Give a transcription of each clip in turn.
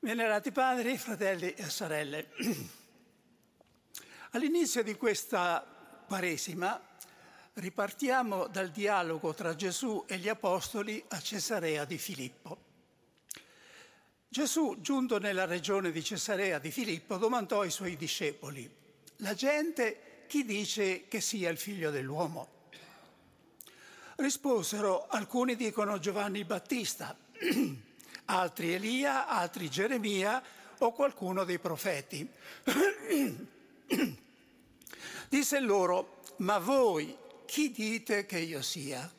Venerati padri, fratelli e sorelle, all'inizio di questa Quaresima ripartiamo dal dialogo tra Gesù e gli Apostoli a Cesarea di Filippo. Gesù, giunto nella regione di Cesarea di Filippo, domandò ai suoi discepoli, la gente chi dice che sia il figlio dell'uomo? Risposero, alcuni dicono Giovanni Battista, altri Elia, altri Geremia o qualcuno dei profeti. Disse loro, ma voi chi dite che io sia?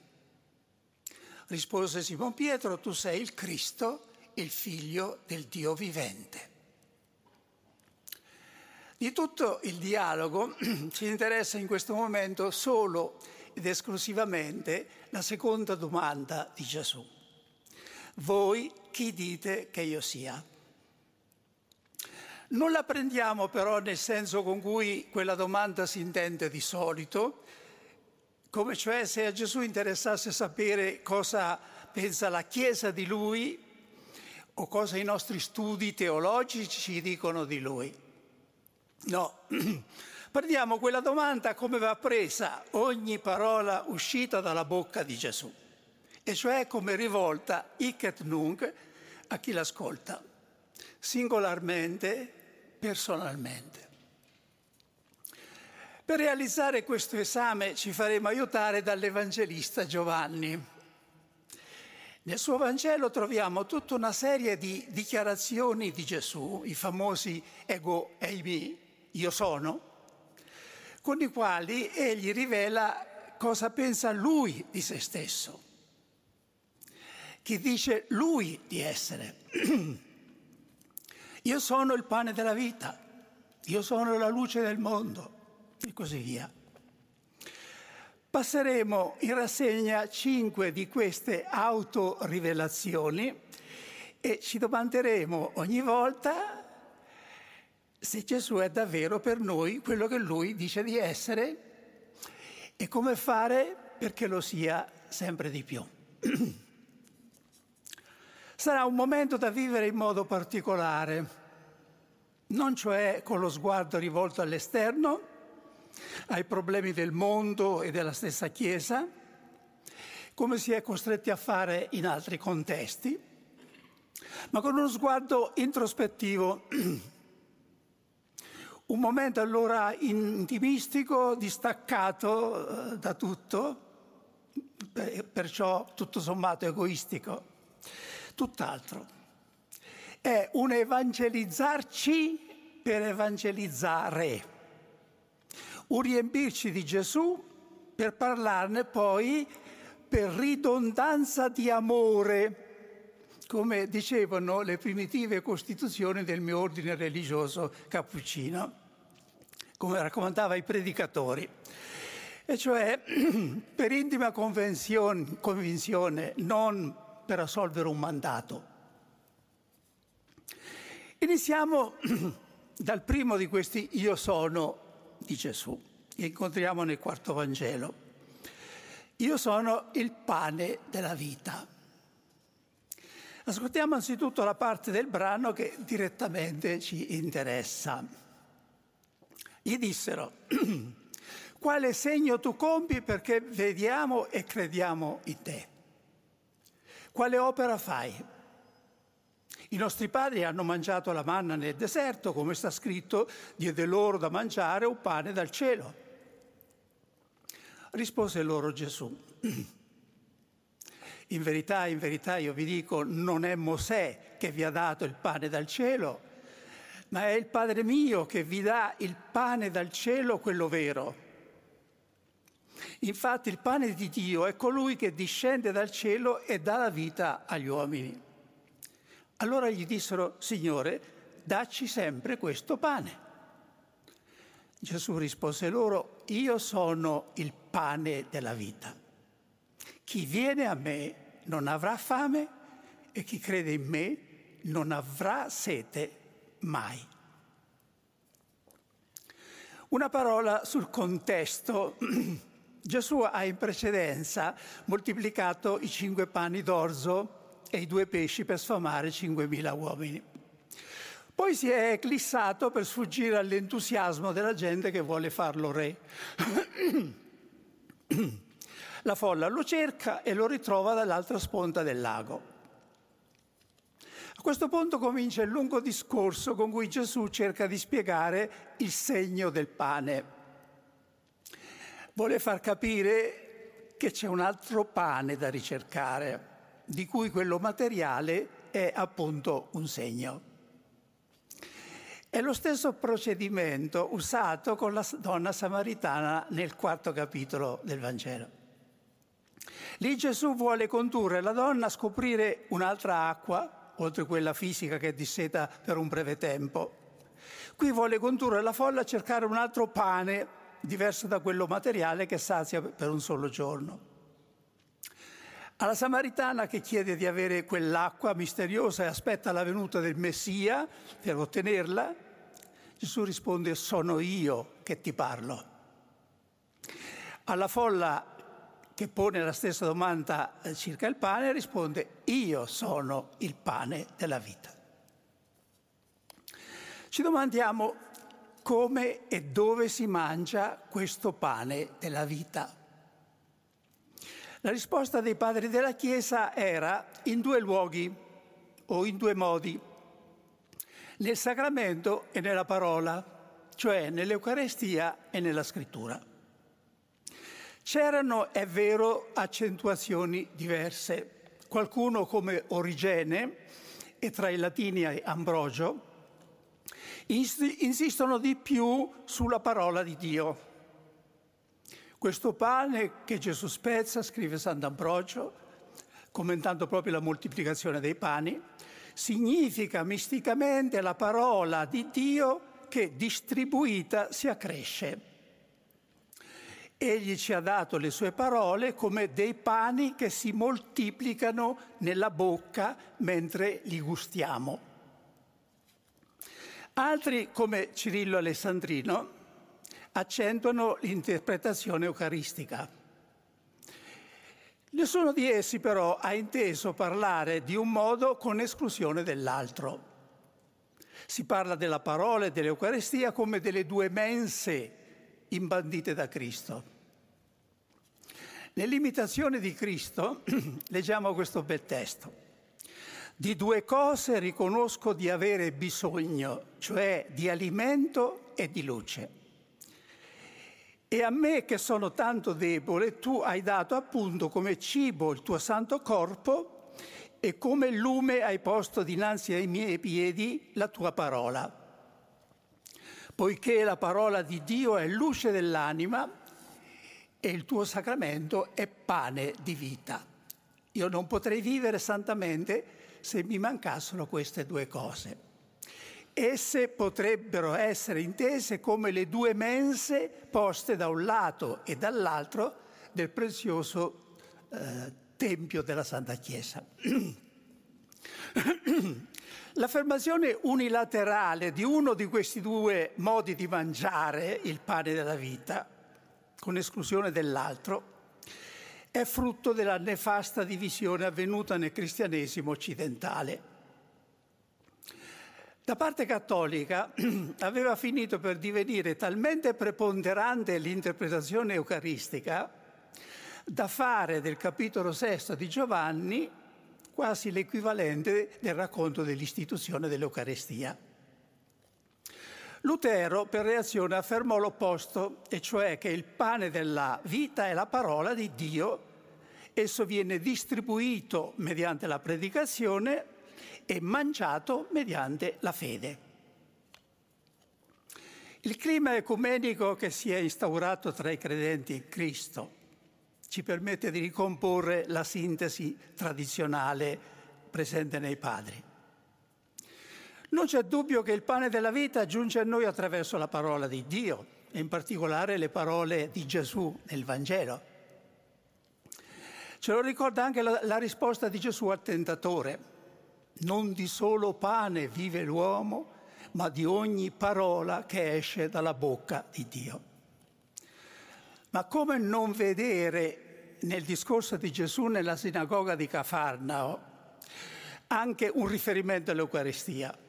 Rispose Simon Pietro, tu sei il Cristo, il figlio del Dio vivente. Di tutto il dialogo ci interessa in questo momento solo ed esclusivamente la seconda domanda di Gesù. Voi chi dite che io sia? Non la prendiamo però nel senso con cui quella domanda si intende di solito, come cioè se a Gesù interessasse sapere cosa pensa la Chiesa di lui o cosa i nostri studi teologici ci dicono di lui. No, prendiamo quella domanda come va presa ogni parola uscita dalla bocca di Gesù, e cioè come rivolta hic et nunc a chi l'ascolta, singolarmente, personalmente. Per realizzare questo esame ci faremo aiutare dall'Evangelista Giovanni. Nel suo Vangelo troviamo tutta una serie di dichiarazioni di Gesù, i famosi ego eimi, io sono, con i quali egli rivela cosa pensa lui di se stesso, chi dice lui di essere. Io sono il pane della vita, io sono la luce del mondo e così via. Passeremo in rassegna cinque di queste autorivelazioni e ci domanderemo ogni volta se Gesù è davvero per noi quello che lui dice di essere e come fare perché lo sia sempre di più. Sarà un momento da vivere in modo particolare, non cioè con lo sguardo rivolto all'esterno, ai problemi del mondo e della stessa Chiesa, come si è costretti a fare in altri contesti, ma con uno sguardo introspettivo. Un momento allora intimistico, distaccato eh, da tutto, perciò tutto sommato egoistico tutt'altro. È un evangelizzarci per evangelizzare, un riempirci di Gesù per parlarne poi per ridondanza di amore, come dicevano le primitive costituzioni del mio ordine religioso cappuccino, come raccomandava i predicatori. E cioè per intima convinzione, non per assolvere un mandato. Iniziamo dal primo di questi io sono di Gesù, che incontriamo nel quarto Vangelo. Io sono il pane della vita. Ascoltiamo anzitutto la parte del brano che direttamente ci interessa. Gli dissero, quale segno tu compi perché vediamo e crediamo in te? Quale opera fai? I nostri padri hanno mangiato la manna nel deserto, come sta scritto, diede loro da mangiare un pane dal cielo. Rispose loro Gesù, in verità, in verità io vi dico, non è Mosè che vi ha dato il pane dal cielo, ma è il Padre mio che vi dà il pane dal cielo, quello vero Infatti il pane di Dio è colui che discende dal cielo e dà la vita agli uomini. Allora gli dissero, Signore, dacci sempre questo pane. Gesù rispose loro, io sono il pane della vita. Chi viene a me non avrà fame e chi crede in me non avrà sete mai. Una parola sul contesto Gesù ha in precedenza moltiplicato i cinque pani d'orzo e i due pesci per sfamare 5.000 uomini. Poi si è eclissato per sfuggire all'entusiasmo della gente che vuole farlo re. La folla lo cerca e lo ritrova dall'altra sponda del lago. A questo punto comincia il lungo discorso con cui Gesù cerca di spiegare il segno del pane. Vuole far capire che c'è un altro pane da ricercare, di cui quello materiale è appunto un segno. È lo stesso procedimento usato con la donna samaritana nel quarto capitolo del Vangelo. Lì Gesù vuole condurre la donna a scoprire un'altra acqua, oltre quella fisica che è disseta per un breve tempo. Qui vuole condurre la folla a cercare un altro pane diverso da quello materiale che sazia per un solo giorno. Alla Samaritana che chiede di avere quell'acqua misteriosa e aspetta la venuta del Messia per ottenerla, Gesù risponde sono io che ti parlo. Alla folla che pone la stessa domanda eh, circa il pane, risponde io sono il pane della vita. Ci domandiamo come e dove si mangia questo pane della vita. La risposta dei padri della Chiesa era in due luoghi o in due modi, nel sacramento e nella parola, cioè nell'Eucarestia e nella scrittura. C'erano, è vero, accentuazioni diverse. Qualcuno come Origene e tra i latini Ambrogio insistono di più sulla parola di Dio. Questo pane che Gesù spezza, scrive Sant'Ambrogio, commentando proprio la moltiplicazione dei pani, significa misticamente la parola di Dio che distribuita si accresce. Egli ci ha dato le sue parole come dei pani che si moltiplicano nella bocca mentre li gustiamo. Altri, come Cirillo Alessandrino, accentuano l'interpretazione eucaristica. Nessuno di essi però ha inteso parlare di un modo con esclusione dell'altro. Si parla della parola e dell'Eucaristia come delle due mense imbandite da Cristo. Nell'imitazione di Cristo leggiamo questo bel testo. Di due cose riconosco di avere bisogno, cioè di alimento e di luce. E a me che sono tanto debole, tu hai dato appunto come cibo il tuo santo corpo e come lume hai posto dinanzi ai miei piedi la tua parola poiché la parola di Dio è luce dell'anima e il tuo sacramento è pane di vita. Io non potrei vivere santamente se mi mancassero queste due cose. Esse potrebbero essere intese come le due mense poste da un lato e dall'altro del prezioso eh, Tempio della Santa Chiesa. L'affermazione unilaterale di uno di questi due modi di mangiare il pane della vita, con esclusione dell'altro, è frutto della nefasta divisione avvenuta nel cristianesimo occidentale. Da parte cattolica aveva finito per divenire talmente preponderante l'interpretazione eucaristica da fare del capitolo sesto di Giovanni quasi l'equivalente del racconto dell'istituzione dell'Eucarestia. Lutero, per reazione, affermò l'opposto, e cioè che il pane della vita è la parola di Dio, esso viene distribuito mediante la predicazione e mangiato mediante la fede. Il clima ecumenico che si è instaurato tra i credenti in Cristo ci permette di ricomporre la sintesi tradizionale presente nei padri. Non c'è dubbio che il pane della vita giunge a noi attraverso la parola di Dio, e in particolare le parole di Gesù nel Vangelo. Ce lo ricorda anche la, la risposta di Gesù al tentatore. Non di solo pane vive l'uomo, ma di ogni parola che esce dalla bocca di Dio. Ma come non vedere nel discorso di Gesù nella sinagoga di Cafarnao anche un riferimento all'Eucaristia?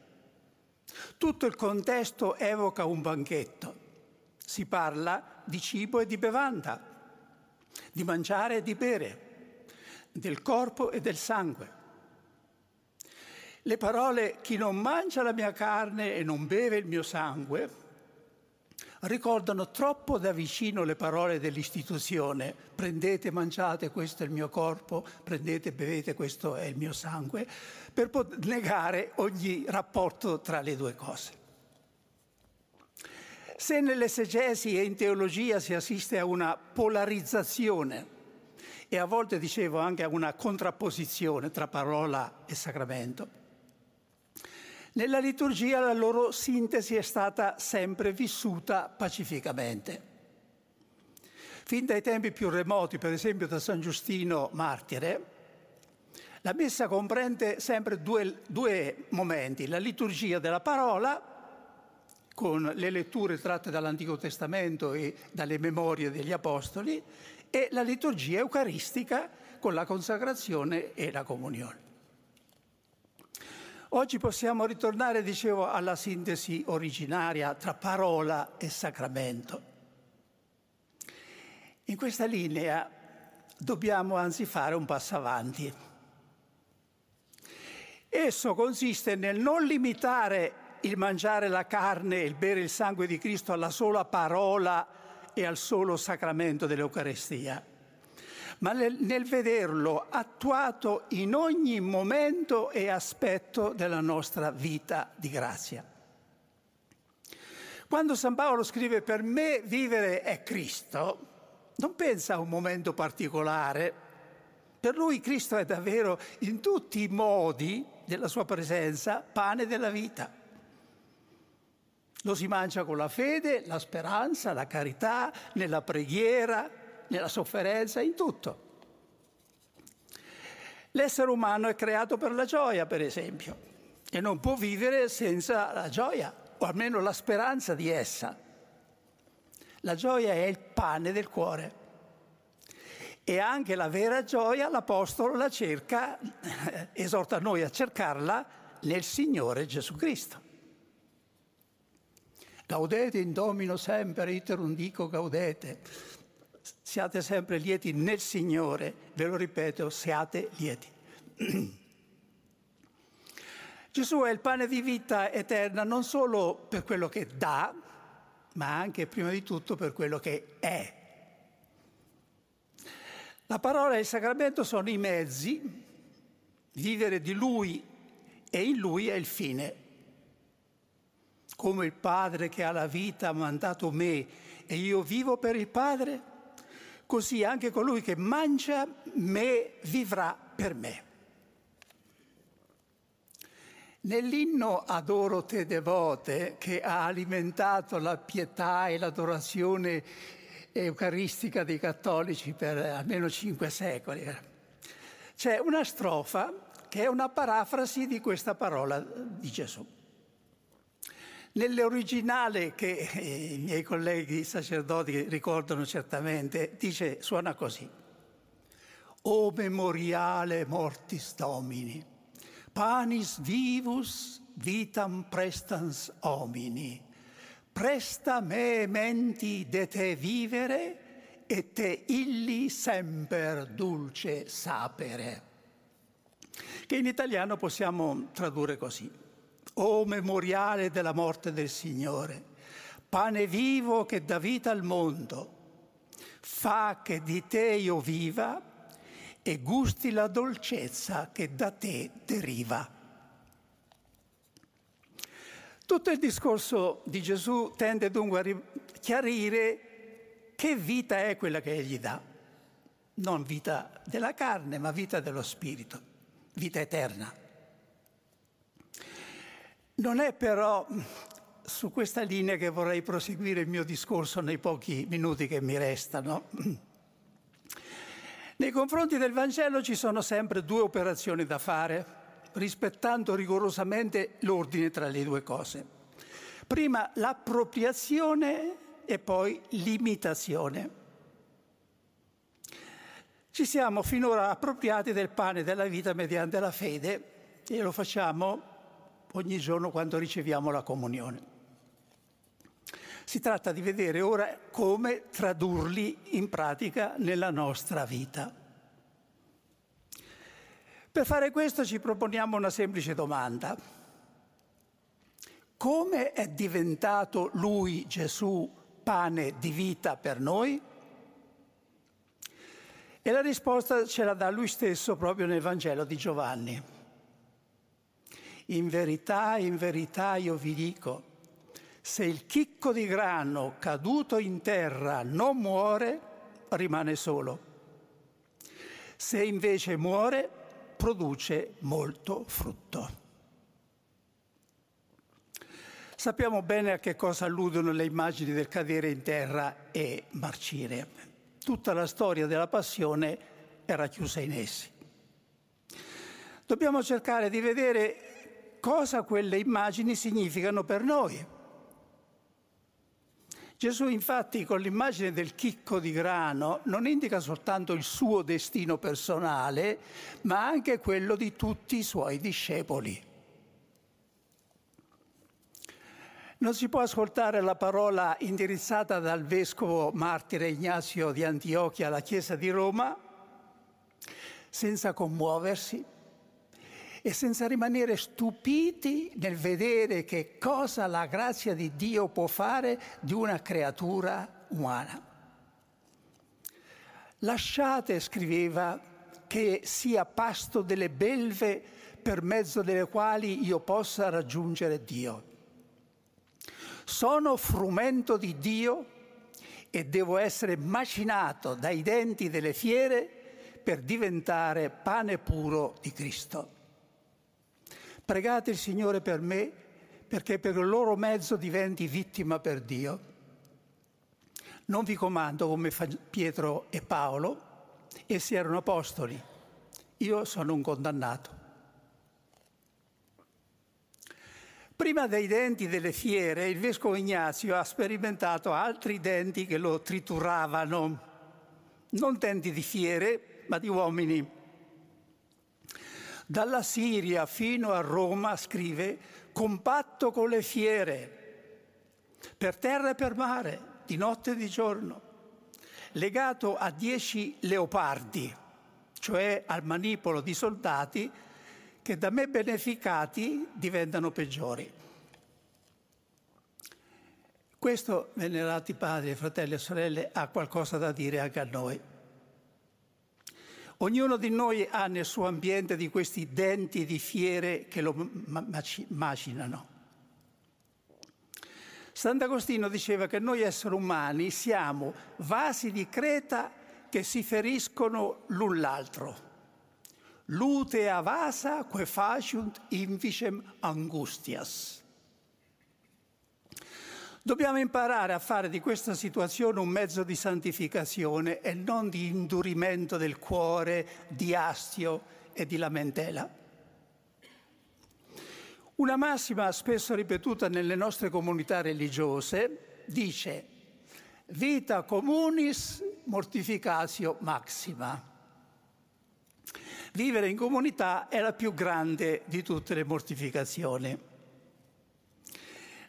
Tutto il contesto evoca un banchetto. Si parla di cibo e di bevanda, di mangiare e di bere, del corpo e del sangue. Le parole chi non mangia la mia carne e non beve il mio sangue ricordano troppo da vicino le parole dell'istituzione prendete, mangiate, questo è il mio corpo, prendete, bevete, questo è il mio sangue, per negare ogni rapporto tra le due cose. Se nell'esegesi e in teologia si assiste a una polarizzazione e a volte dicevo anche a una contrapposizione tra parola e sacramento, nella liturgia la loro sintesi è stata sempre vissuta pacificamente. Fin dai tempi più remoti, per esempio da San Giustino Martire, la messa comprende sempre due, due momenti, la liturgia della parola, con le letture tratte dall'Antico Testamento e dalle memorie degli Apostoli, e la liturgia eucaristica con la consacrazione e la comunione. Oggi possiamo ritornare, dicevo, alla sintesi originaria tra parola e sacramento. In questa linea dobbiamo anzi fare un passo avanti. Esso consiste nel non limitare il mangiare la carne e il bere il sangue di Cristo alla sola parola e al solo sacramento dell'Eucarestia, ma nel, vederlo attuato in ogni momento e aspetto della nostra vita di grazia. Quando San Paolo scrive per me vivere è Cristo, non pensa a un momento particolare. Per lui Cristo è davvero in tutti i modi della sua presenza pane della vita. Lo si mangia con la fede, la speranza, la carità, nella preghiera, nella sofferenza, in tutto. L'essere umano è creato per la gioia, per esempio, e non può vivere senza la gioia, o almeno la speranza di essa. La gioia è il pane del cuore. E anche la vera gioia l'Apostolo la cerca, esorta noi a cercarla nel Signore Gesù Cristo. Gaudete in domino sempre, iterum dico gaudete. Siate sempre lieti nel Signore, ve lo ripeto, siate lieti. Gesù è il pane di vita eterna non solo per quello che dà, ma anche prima di tutto per quello che è. La parola e il sacramento sono i mezzi, vivere di Lui e in Lui è il fine. Come il Padre che ha la vita ha mandato me e io vivo per il Padre, così anche colui che mangia me vivrà per me. Nell'inno Adoro te devote, che ha alimentato la pietà e l'adorazione eucaristica dei cattolici per almeno cinque secoli, c'è una strofa che è una parafrasi di questa parola di Gesù. Nell'originale che eh, i miei colleghi sacerdoti ricordano certamente, dice, suona così. O memoriale mortis domini, panis vivus vitam prestans homini, presta me menti de te vivere e te illi semper dulce sapere. Che in italiano possiamo tradurre così o memoriale della morte del Signore, pane vivo che dà vita al mondo, fa che di te io viva e gusti la dolcezza che da te deriva. Tutto il discorso di Gesù tende dunque a chiarire che vita è quella che egli dà. Non vita della carne, ma vita dello spirito, vita eterna. Non è però su questa linea che vorrei proseguire il mio discorso nei pochi minuti che mi restano. Nei confronti del Vangelo ci sono sempre due operazioni da fare, rispettando rigorosamente l'ordine tra le due cose. Prima l'appropriazione e poi l'imitazione. Ci siamo finora appropriati del pane della vita mediante la fede e lo facciamo ogni giorno quando riceviamo la comunione. Si tratta di vedere ora come tradurli in pratica nella nostra vita. Per fare questo ci proponiamo una semplice domanda. Come è diventato lui, Gesù, pane di vita per noi? E la risposta ce la dà lui stesso proprio nel Vangelo di Giovanni. In verità, in verità io vi dico, se il chicco di grano caduto in terra non muore, rimane solo. Se invece muore, produce molto frutto. Sappiamo bene a che cosa alludono le immagini del cadere in terra e marcire. Tutta la storia della passione era chiusa in essi. Dobbiamo cercare di vedere cosa quelle immagini significano per noi. Gesù infatti con l'immagine del chicco di grano non indica soltanto il suo destino personale, ma anche quello di tutti i suoi discepoli. Non si può ascoltare la parola indirizzata dal vescovo martire Ignazio di Antiochia alla Chiesa di Roma senza commuoversi e senza rimanere stupiti nel vedere che cosa la grazia di Dio può fare di una creatura umana. Lasciate, scriveva, che sia pasto delle belve per mezzo delle quali io possa raggiungere Dio sono frumento di Dio e devo essere macinato dai denti delle fiere per diventare pane puro di Cristo. Pregate il Signore per me perché per il loro mezzo diventi vittima per Dio. Non vi comando come Pietro e Paolo, essi erano apostoli, io sono un condannato. Prima dei denti delle fiere, il vescovo Ignazio ha sperimentato altri denti che lo trituravano, non denti di fiere, ma di uomini. Dalla Siria fino a Roma, scrive, compatto con le fiere, per terra e per mare, di notte e di giorno, legato a dieci leopardi, cioè al manipolo di soldati che da me beneficati diventano peggiori. Questo, venerati padri, fratelli e sorelle, ha qualcosa da dire anche a noi. Ognuno di noi ha nel suo ambiente di questi denti di fiere che lo macinano. Sant'Agostino diceva che noi esseri umani siamo vasi di creta che si feriscono l'un l'altro lutea vasa que faciunt invicem angustias. Dobbiamo imparare a fare di questa situazione un mezzo di santificazione e non di indurimento del cuore, di astio e di lamentela. Una massima spesso ripetuta nelle nostre comunità religiose dice vita communis mortificatio maxima. Vivere in comunità è la più grande di tutte le mortificazioni.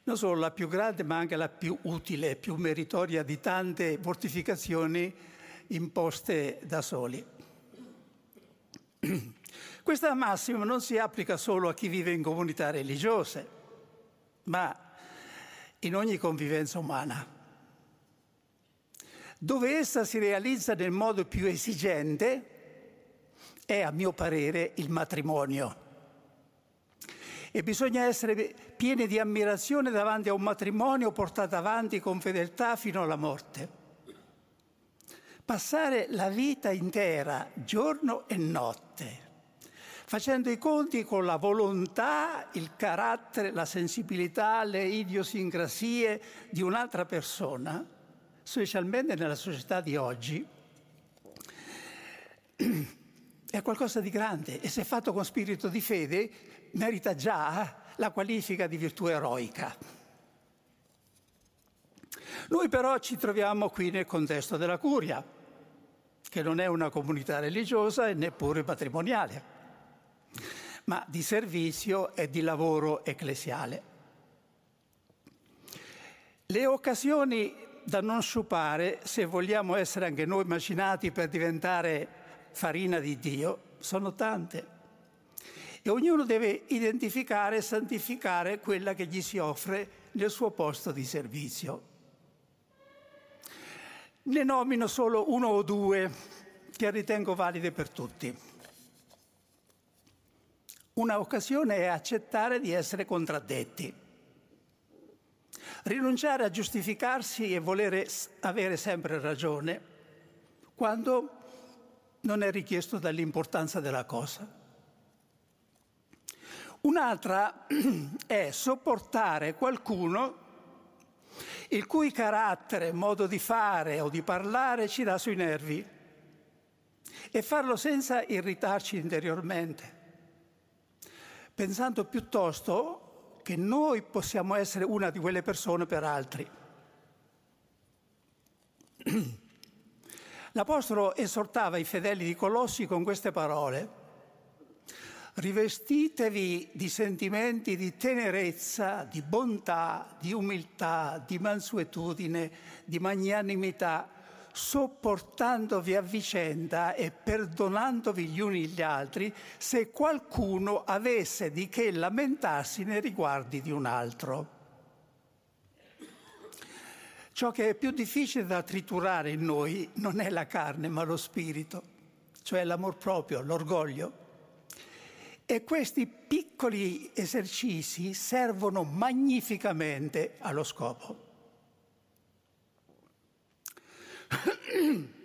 Non solo la più grande, ma anche la più utile, più meritoria di tante mortificazioni imposte da soli. Questa massima non si applica solo a chi vive in comunità religiose, ma in ogni convivenza umana. Dove essa si realizza nel modo più esigente, è, a mio parere, il matrimonio. E bisogna essere pieni di ammirazione davanti a un matrimonio portato avanti con fedeltà fino alla morte. Passare la vita intera, giorno e notte, facendo i conti con la volontà, il carattere, la sensibilità, le idiosincrasie di un'altra persona, specialmente nella società di oggi, è qualcosa di grande e se fatto con spirito di fede merita già la qualifica di virtù eroica. Noi però ci troviamo qui nel contesto della curia, che non è una comunità religiosa e neppure patrimoniale. ma di servizio e di lavoro ecclesiale. Le occasioni da non sciupare, se vogliamo essere anche noi macinati per diventare farina di Dio, sono tante. E ognuno deve identificare e santificare quella che gli si offre nel suo posto di servizio. Ne nomino solo uno o due che ritengo valide per tutti. Una occasione è accettare di essere contraddetti. Rinunciare a giustificarsi e volere avere sempre ragione quando non è richiesto dall'importanza della cosa. Un'altra è sopportare qualcuno il cui carattere, modo di fare o di parlare ci dà sui nervi e farlo senza irritarci interiormente, pensando piuttosto che noi possiamo essere una di quelle persone per altri. L'Apostolo esortava i fedeli di Colossi con queste parole rivestitevi di sentimenti di tenerezza, di bontà, di umiltà, di mansuetudine, di magnanimità, sopportandovi a vicenda e perdonandovi gli uni gli altri se qualcuno avesse di che lamentarsi nei riguardi di un altro. Ciò che è più difficile da triturare in noi non è la carne, ma lo spirito, cioè l'amor proprio, l'orgoglio. E questi piccoli esercizi servono magnificamente allo scopo.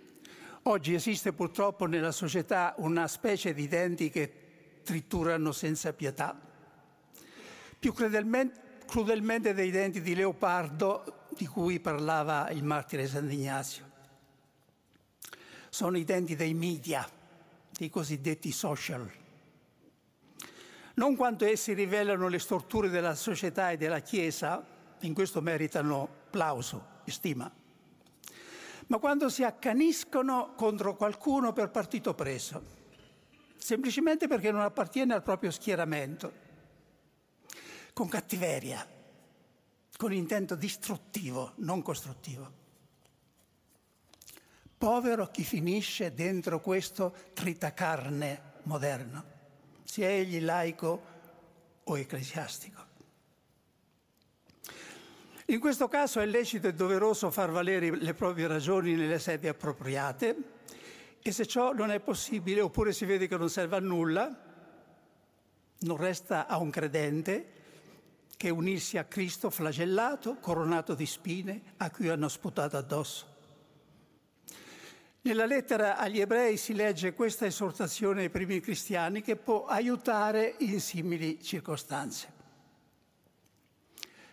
Oggi esiste purtroppo nella società una specie di denti che triturano senza pietà, più crudelmente, crudelmente dei denti di leopardo di cui parlava il martire Sant'Ignazio. Sono i denti dei media, dei cosiddetti social. Non quanto essi rivelano le storture della società e della Chiesa, in questo meritano plauso e stima, ma quando si accaniscono contro qualcuno per partito preso, semplicemente perché non appartiene al proprio schieramento, con cattiveria, con intento distruttivo, non costruttivo. Povero chi finisce dentro questo tritacarne moderno sia egli laico o ecclesiastico. In questo caso è lecito e doveroso far valere le proprie ragioni nelle sedi appropriate e se ciò non è possibile oppure si vede che non serve a nulla, non resta a un credente che unirsi a Cristo flagellato, coronato di spine, a cui hanno sputato addosso. Nella lettera agli ebrei si legge questa esortazione ai primi cristiani che può aiutare in simili circostanze.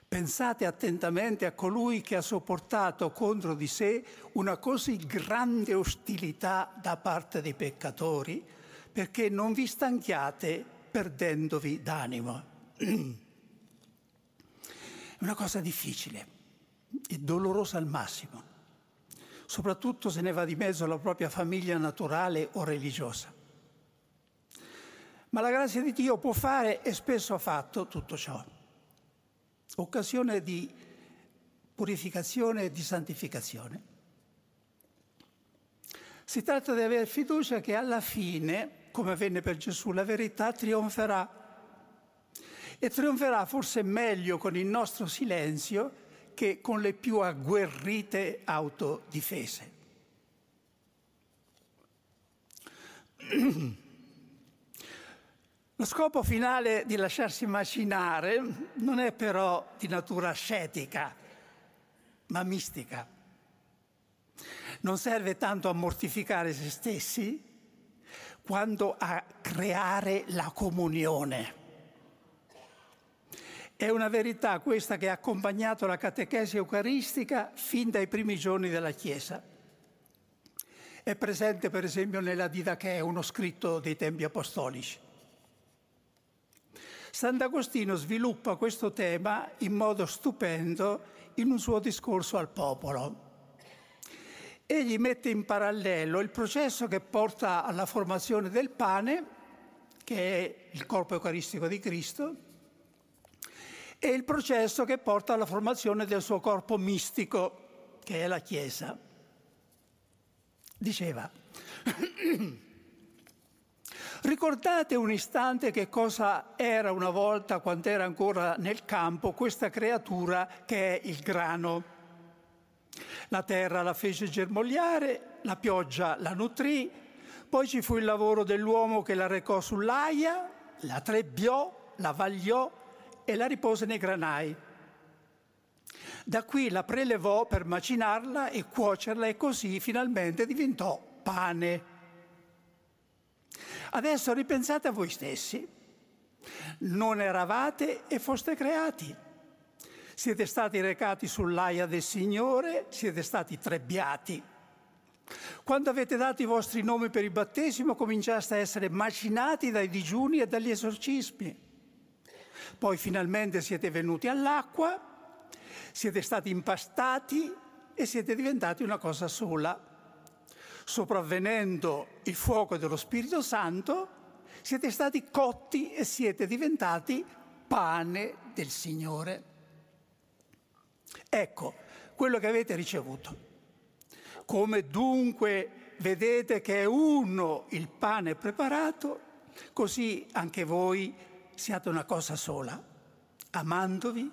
Pensate attentamente a colui che ha sopportato contro di sé una così grande ostilità da parte dei peccatori, perché non vi stanchiate perdendovi d'animo. Una cosa difficile e dolorosa al massimo soprattutto se ne va di mezzo la propria famiglia naturale o religiosa. Ma la grazia di Dio può fare e spesso ha fatto tutto ciò. Occasione di purificazione e di santificazione. Si tratta di avere fiducia che alla fine, come avvenne per Gesù, la verità trionferà. E trionferà forse meglio con il nostro silenzio che con le più agguerrite autodifese. Lo scopo finale di lasciarsi macinare non è però di natura ascetica, ma mistica. Non serve tanto a mortificare se stessi quanto a creare la comunione è una verità questa che ha accompagnato la catechesi eucaristica fin dai primi giorni della Chiesa. È presente per esempio nella Didache, uno scritto dei tempi apostolici. Sant'Agostino sviluppa questo tema in modo stupendo in un suo discorso al popolo. Egli mette in parallelo il processo che porta alla formazione del pane, che è il corpo eucaristico di Cristo, e il processo che porta alla formazione del suo corpo mistico, che è la Chiesa. Diceva, ricordate un istante che cosa era una volta quando era ancora nel campo questa creatura che è il grano. La terra la fece germogliare, la pioggia la nutrì, poi ci fu il lavoro dell'uomo che la recò sull'aia, la trebbiò, la vagliò e la ripose nei granai. Da qui la prelevò per macinarla e cuocerla e così finalmente diventò pane. Adesso ripensate a voi stessi. Non eravate e foste creati. Siete stati recati sull'aia del Signore, siete stati trebbiati. Quando avete dato i vostri nomi per il battesimo cominciaste a essere macinati dai digiuni e dagli esorcismi. Poi finalmente siete venuti all'acqua, siete stati impastati e siete diventati una cosa sola. Sopravvenendo il fuoco dello Spirito Santo, siete stati cotti e siete diventati pane del Signore. Ecco quello che avete ricevuto. Come dunque vedete che è uno il pane preparato, così anche voi siate una cosa sola, amandovi,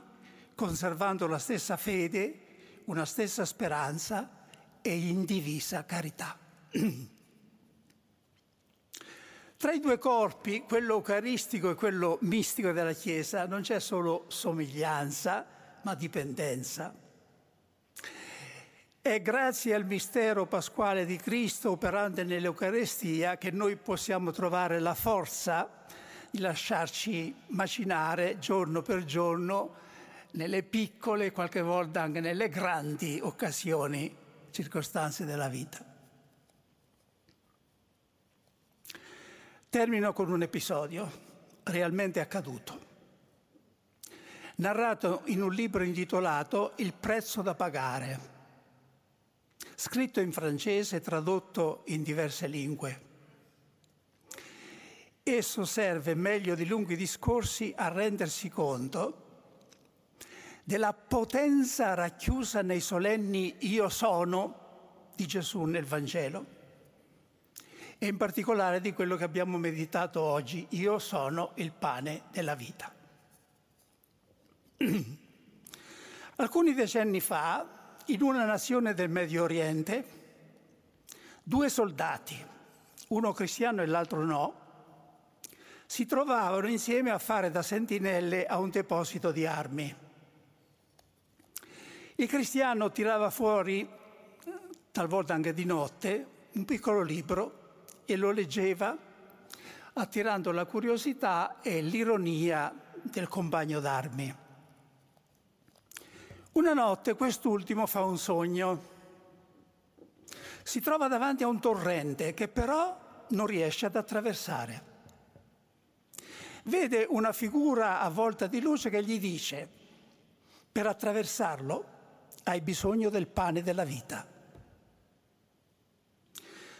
conservando la stessa fede, una stessa speranza e indivisa carità. Tra i due corpi, quello eucaristico e quello mistico della Chiesa, non c'è solo somiglianza, ma dipendenza. È grazie al mistero pasquale di Cristo operante nell'Eucarestia che noi possiamo trovare la forza lasciarci macinare giorno per giorno nelle piccole, qualche volta anche nelle grandi occasioni, circostanze della vita. Termino con un episodio realmente accaduto, narrato in un libro intitolato Il prezzo da pagare, scritto in francese e tradotto in diverse lingue. Esso serve meglio di lunghi discorsi a rendersi conto della potenza racchiusa nei solenni io sono di Gesù nel Vangelo e in particolare di quello che abbiamo meditato oggi, io sono il pane della vita. Alcuni decenni fa, in una nazione del Medio Oriente, due soldati, uno cristiano e l'altro no, si trovavano insieme a fare da sentinelle a un deposito di armi. Il cristiano tirava fuori, talvolta anche di notte, un piccolo libro e lo leggeva, attirando la curiosità e l'ironia del compagno d'armi. Una notte quest'ultimo fa un sogno. Si trova davanti a un torrente che però non riesce ad attraversare vede una figura avvolta di luce che gli dice, per attraversarlo hai bisogno del pane della vita.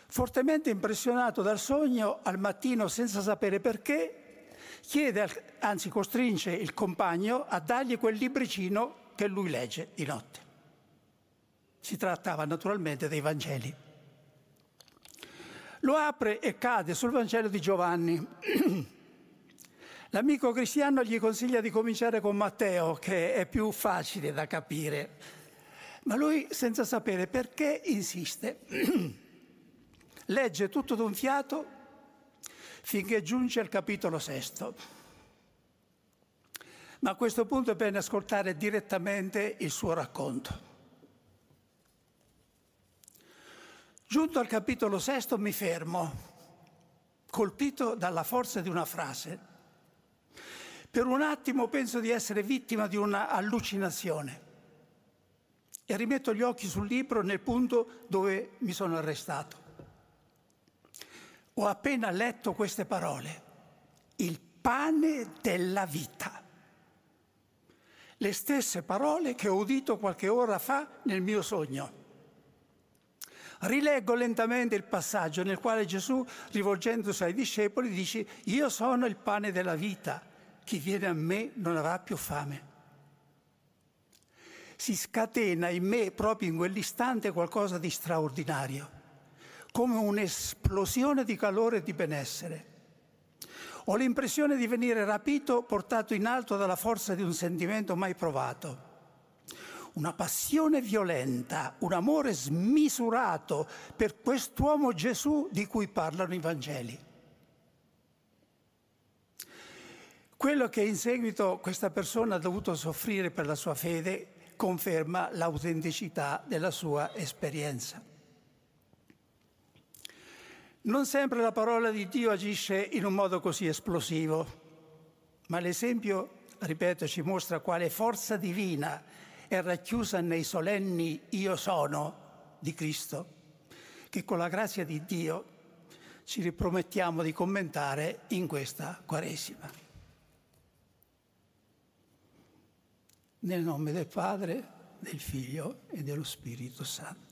Fortemente impressionato dal sogno, al mattino, senza sapere perché, chiede, anzi costringe il compagno a dargli quel libricino che lui legge di notte. Si trattava naturalmente dei Vangeli. Lo apre e cade sul Vangelo di Giovanni. L'amico cristiano gli consiglia di cominciare con Matteo, che è più facile da capire, ma lui, senza sapere perché, insiste. Legge tutto d'un fiato finché giunge al capitolo sesto. Ma a questo punto è bene ascoltare direttamente il suo racconto. Giunto al capitolo sesto mi fermo, colpito dalla forza di una frase per un attimo penso di essere vittima di un'allucinazione e rimetto gli occhi sul libro nel punto dove mi sono arrestato. Ho appena letto queste parole, il pane della vita. Le stesse parole che ho udito qualche ora fa nel mio sogno. Rileggo lentamente il passaggio nel quale Gesù, rivolgendosi ai discepoli, dice, io sono il pane della vita, chi viene a me non avrà più fame. Si scatena in me proprio in quell'istante qualcosa di straordinario, come un'esplosione di calore e di benessere. Ho l'impressione di venire rapito, portato in alto dalla forza di un sentimento mai provato una passione violenta, un amore smisurato per quest'uomo Gesù di cui parlano i Vangeli. Quello che in seguito questa persona ha dovuto soffrire per la sua fede conferma l'autenticità della sua esperienza. Non sempre la parola di Dio agisce in un modo così esplosivo, ma l'esempio, ripeto, ci mostra quale forza divina è racchiusa nei solenni io sono di Cristo, che con la grazia di Dio ci ripromettiamo di commentare in questa Quaresima. Nel nome del Padre, del Figlio e dello Spirito Santo.